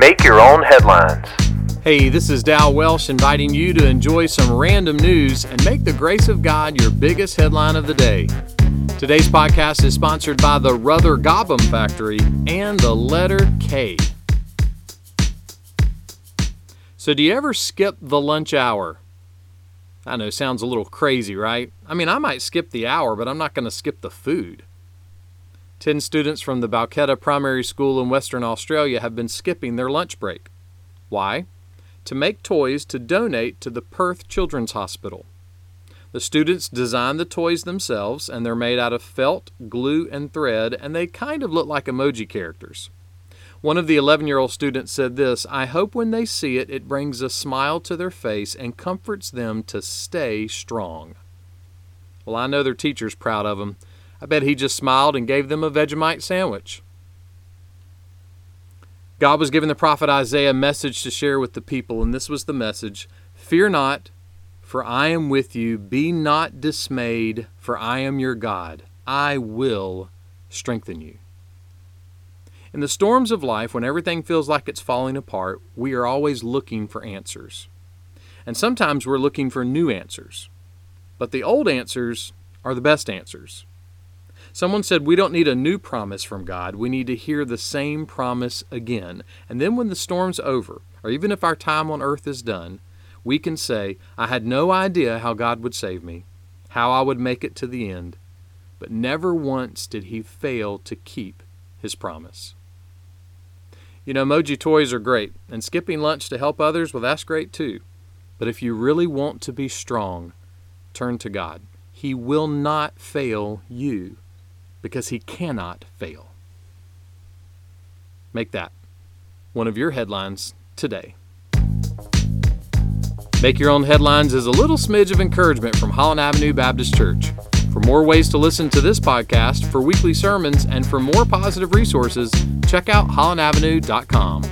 Make your own headlines. Hey, this is Dal Welsh inviting you to enjoy some random news and make the grace of God your biggest headline of the day. Today's podcast is sponsored by the Ruther Gobbum Factory and the letter K. So, do you ever skip the lunch hour? I know, sounds a little crazy, right? I mean, I might skip the hour, but I'm not going to skip the food. 10 students from the Balcatta Primary School in Western Australia have been skipping their lunch break. Why? To make toys to donate to the Perth Children's Hospital. The students designed the toys themselves, and they're made out of felt, glue, and thread, and they kind of look like emoji characters. One of the 11 year old students said this I hope when they see it, it brings a smile to their face and comforts them to stay strong. Well, I know their teacher's proud of them I bet he just smiled and gave them a Vegemite sandwich. God was giving the prophet Isaiah a message to share with the people, and this was the message Fear not, for I am with you. Be not dismayed, for I am your God. I will strengthen you. In the storms of life, when everything feels like it's falling apart, we are always looking for answers. And sometimes we're looking for new answers. But the old answers are the best answers. Someone said, We don't need a new promise from God. We need to hear the same promise again. And then when the storm's over, or even if our time on earth is done, we can say, I had no idea how God would save me, how I would make it to the end, but never once did He fail to keep His promise. You know, emoji toys are great, and skipping lunch to help others, well, that's great too. But if you really want to be strong, turn to God. He will not fail you because he cannot fail. Make that one of your headlines today. Make Your Own Headlines is a little smidge of encouragement from Holland Avenue Baptist Church. For more ways to listen to this podcast, for weekly sermons, and for more positive resources, check out hollandavenue.com.